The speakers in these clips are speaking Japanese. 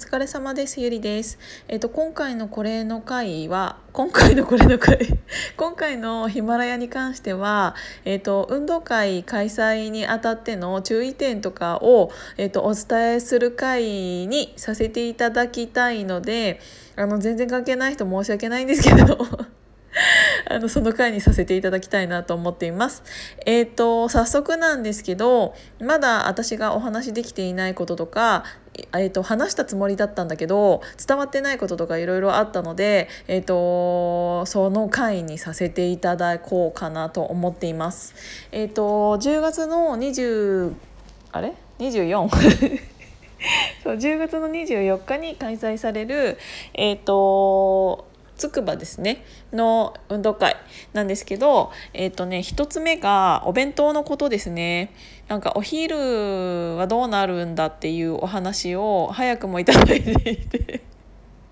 疲れ様ですゆりですえっ、と今回のこれの回は今回のこれの回 今回のヒマラヤに関してはえっ、と運動会開催にあたっての注意点とかをえっ、とお伝えする回にさせていただきたいのであの全然関係ない人申し訳ないんですけど あのその回にさせていただきたいなと思っています。えっ、ー、と早速なんですけどまだ私がお話できていないこととかえーと、話したつもりだったんだけど伝わってないこととかいろいろあったので、えーと、その回にさせていただこうかなと思っています。えっ、ー、と10月の20あれ？24 そう10月の24日に開催されるえっ、ー、とつくばですねの運動会なんですけどえっ、ー、とね1つ目がお弁当のことですね。なんかお昼はどうなるんだっていうお話を早くもいただいていて。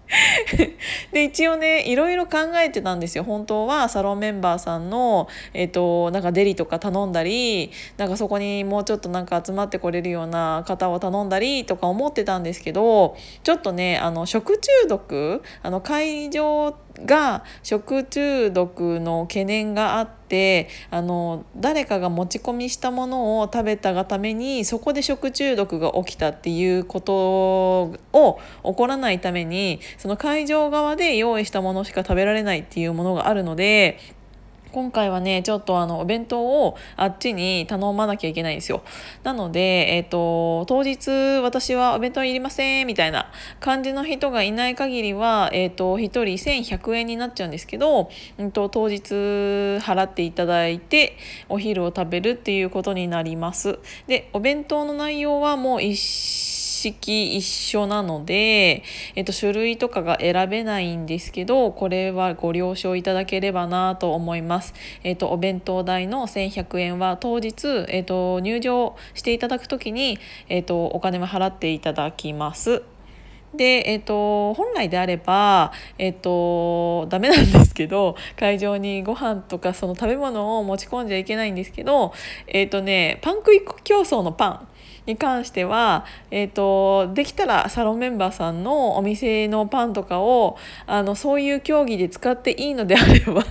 で一応ねいろいろ考えてたんですよ。本当はサロンメンバーさんの、えーと、なんかデリとか頼んだりなんかそこにもうちょっとなんか集まってこれるような方を頼んだりとか思ってたんですけどちょっとねあの食中毒あの会場が食中毒の懸念があってあの誰かが持ち込みしたものを食べたがためにそこで食中毒が起きたっていうことを起こらないためにその会場側で用意したものしか食べられないっていうものがあるので今回はねちょっとあのお弁当をあっちに頼まなきゃいけないんですよ。なので、えーと、当日私はお弁当いりませんみたいな感じの人がいない限りは、えーと、1人1100円になっちゃうんですけど、うんと、当日払っていただいてお昼を食べるっていうことになります。でお弁当の内容はもう一式一緒なので、えっと、種類とかが選べないんですけどこれはご了承いただければなと思います。えっと、お弁当代の1100円は当日、えっと、入場していただく時に、えっと、お金は払っていただきます。で、えーと、本来であれば、えーと、ダメなんですけど会場にご飯とかその食べ物を持ち込んじゃいけないんですけど、えーとね、パン食い競争のパンに関しては、えーと、できたらサロンメンバーさんのお店のパンとかをあのそういう競技で使っていいのであれば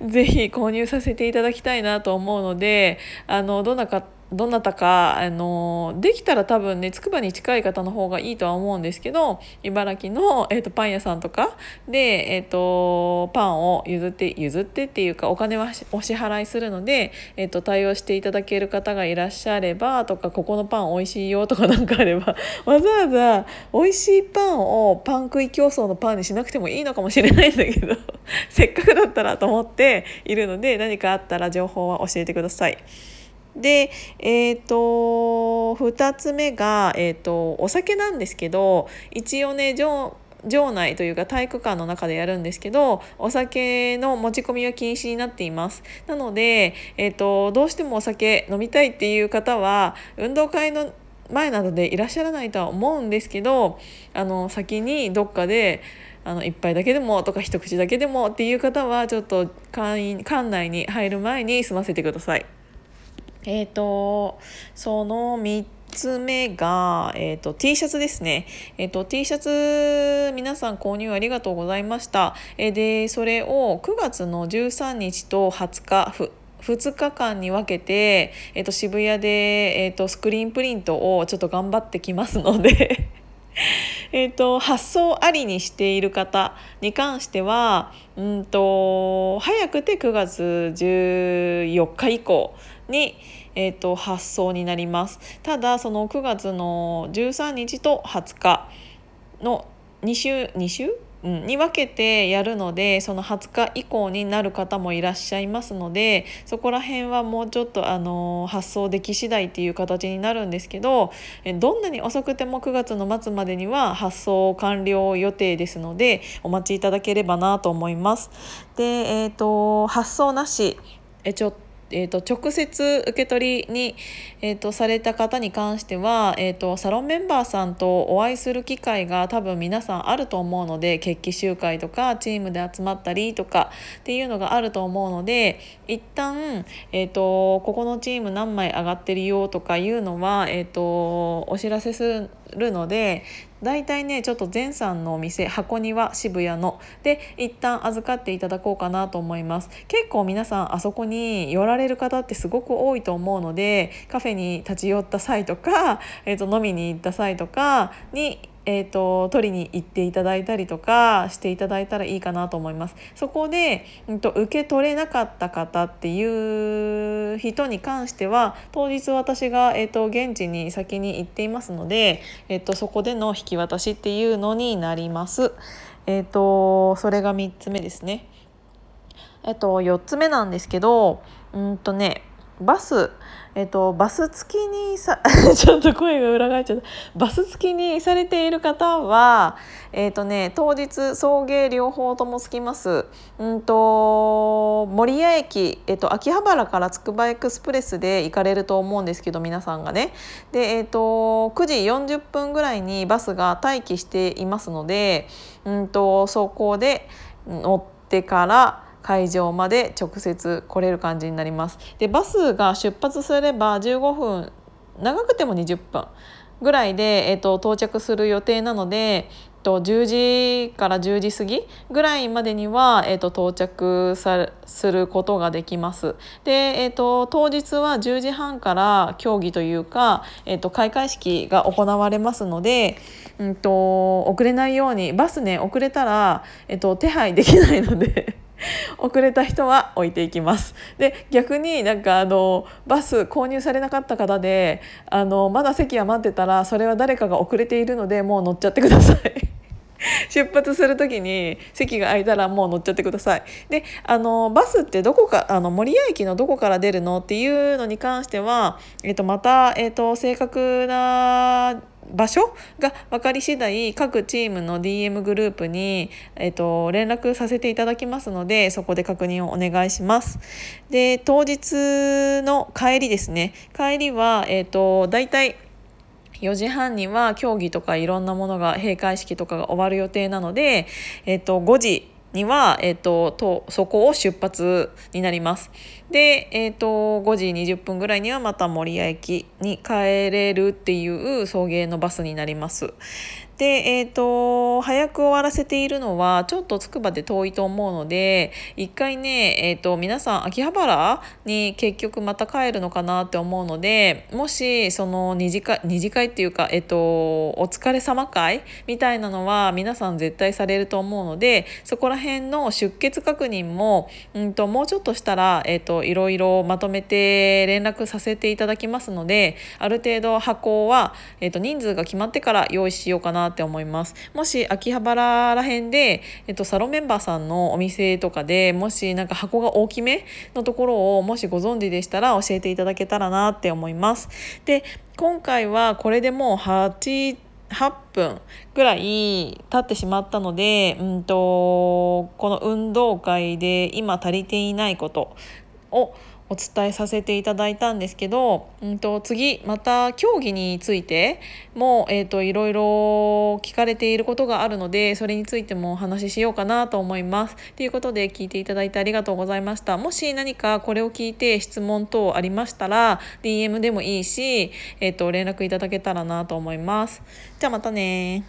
ぜひ購入させていただきたいなと思うのであのどんな方どなたかあのできたら多分ねつくばに近い方の方がいいとは思うんですけど茨城の、えーと、パン屋さんとかで、えーと、パンを譲って譲ってっていうかお金はお支払いするので、えーと、対応していただける方がいらっしゃればとかここのパン美味しいよとかなんかあれば わざわざ美味しいパンをパン食い競争のパンにしなくてもいいのかもしれないんだけど せっかくだったらと思っているので何かあったら情報は教えてください。で、えーと、2つ目が、えーと、お酒なんですけど一応ね場内というか体育館の中でやるんですけどお酒の持ち込みは禁止になっていますなので、えーと、どうしてもお酒飲みたいっていう方は運動会の前などでいらっしゃらないとは思うんですけどあの先にどっかであの1杯だけでもとか一口だけでもっていう方はちょっと館内に入る前に済ませてください。え、ー、とその3つ目が、えーと、T シャツですね、えーと、T シャツ皆さん購入ありがとうございました、え、でそれを9月の13日と20日2日間に分けて、えーと、渋谷で、えー、とスクリーンプリントをちょっと頑張ってきますので。えと発想ありにしている方に関してはうんと早くて9月14日以降に、えーと、発送になります。ただその9月の13日と20日の2週2週？うん、に分けてやるのでその20日以降になる方もいらっしゃいますのでそこら辺はもうちょっとあの発送でき次第っていう形になるんですけどどんなに遅くても9月の末までには発送完了予定ですのでお待ちいただければなと思います。で、えーと、発送なしえちょっえーと、直接受け取りに、えーと、された方に関しては、えーと、サロンメンバーさんとお会いする機会が多分皆さんあると思うので決起集会とかチームで集まったりとかっていうのがあると思うので一旦、えー、とここのチーム何枚上がってるよとかいうのは、えー、とお知らせするるのでだいたいねちょっと前さんのお店箱庭渋谷ので一旦預かっていただこうかなと思います。結構皆さんあそこに寄られる方ってすごく多いと思うのでカフェに立ち寄った際とか、えー、と飲みに行った際とかにえーと、取りに行っていただいたりとかしていただいたらいいかなと思います。そこで、うんと、受け取れなかった方っていう人に関しては当日私が、えーと、現地に先に行っていますので、えー、とそこでの引き渡しっていうのになります。えー、とそれが3つ目ですね。えっ、と4つ目なんですけどうんとねバスえっと、バス付きにさ ちょっと声が裏返っちゃったバス付きにされている方は、えっとね、当日送迎両方ともつきます。うんと守谷駅、えっと、秋葉原からつくばエクスプレスで行かれると思うんですけど皆さんがね。で、えっと、9時40分ぐらいにバスが待機していますので、うんとそこで乗ってから会場まで直接来れる感じになります。でバスが出発すれば15分長くても20分ぐらいで、えーと、到着する予定なので、と10時から10時過ぎぐらいまでには、えーと、到着さすることができます。で、えーと、当日は10時半から競技というか、えー、と開会式が行われますので、うんと遅れないようにバスね遅れたら、えー、と手配できないので遅れた人は置いていきます。で逆になんかあのバス購入されなかった方であのまだ席は待ってたらそれは誰かが遅れているのでもう乗っちゃってください。出発する時に席が空いたらもう乗っちゃってください。であのバスってどこかあの守谷駅のどこから出るのっていうのに関しては、えっと、また、えっと、正確な場所が分かり次第各チームの DM グループに、えーと、連絡させていただきますのでそこで確認をお願いします。で当日の帰りですね帰りは、えーと、大体4時半には競技とかいろんなものが閉会式とかが終わる予定なので、えっと5時には、えっと、とそこを出発になります。で、えーと、5時20分ぐらいにはまた守谷駅に帰れるっていう送迎のバスになります。で、えーと、早く終わらせているのはちょっとつくばで遠いと思うので一回ね、えーと、皆さん秋葉原に結局また帰るのかなって思うのでもしその二次会二次会っていうか、えーと、お疲れ様会みたいなのは皆さん絶対されると思うのでそこら辺の出欠確認も、うんと、もうちょっとしたら、えー、といろいろまとめて連絡させていただきますのである程度箱は、えー、と人数が決まってから用意しようかなって思います。もし秋葉原ら辺で、えっと、サロンメンバーさんのお店とかでもしなんか箱が大きめのところをもしご存知でしたら教えていただけたらなって思います。で今回はこれでもう8 8分ぐらい経ってしまったので、うんとこの運動会で今足りていないことをお伝えさせていただいたんですけど、うんと、次また競技についても、えーと、いろいろ聞かれていることがあるのでそれについてもお話ししようかなと思います。ということで聞いていただいてありがとうございました。もし何かこれを聞いて質問等ありましたら DM でもいいし、えーと連絡いただけたらなと思います。じゃあまたね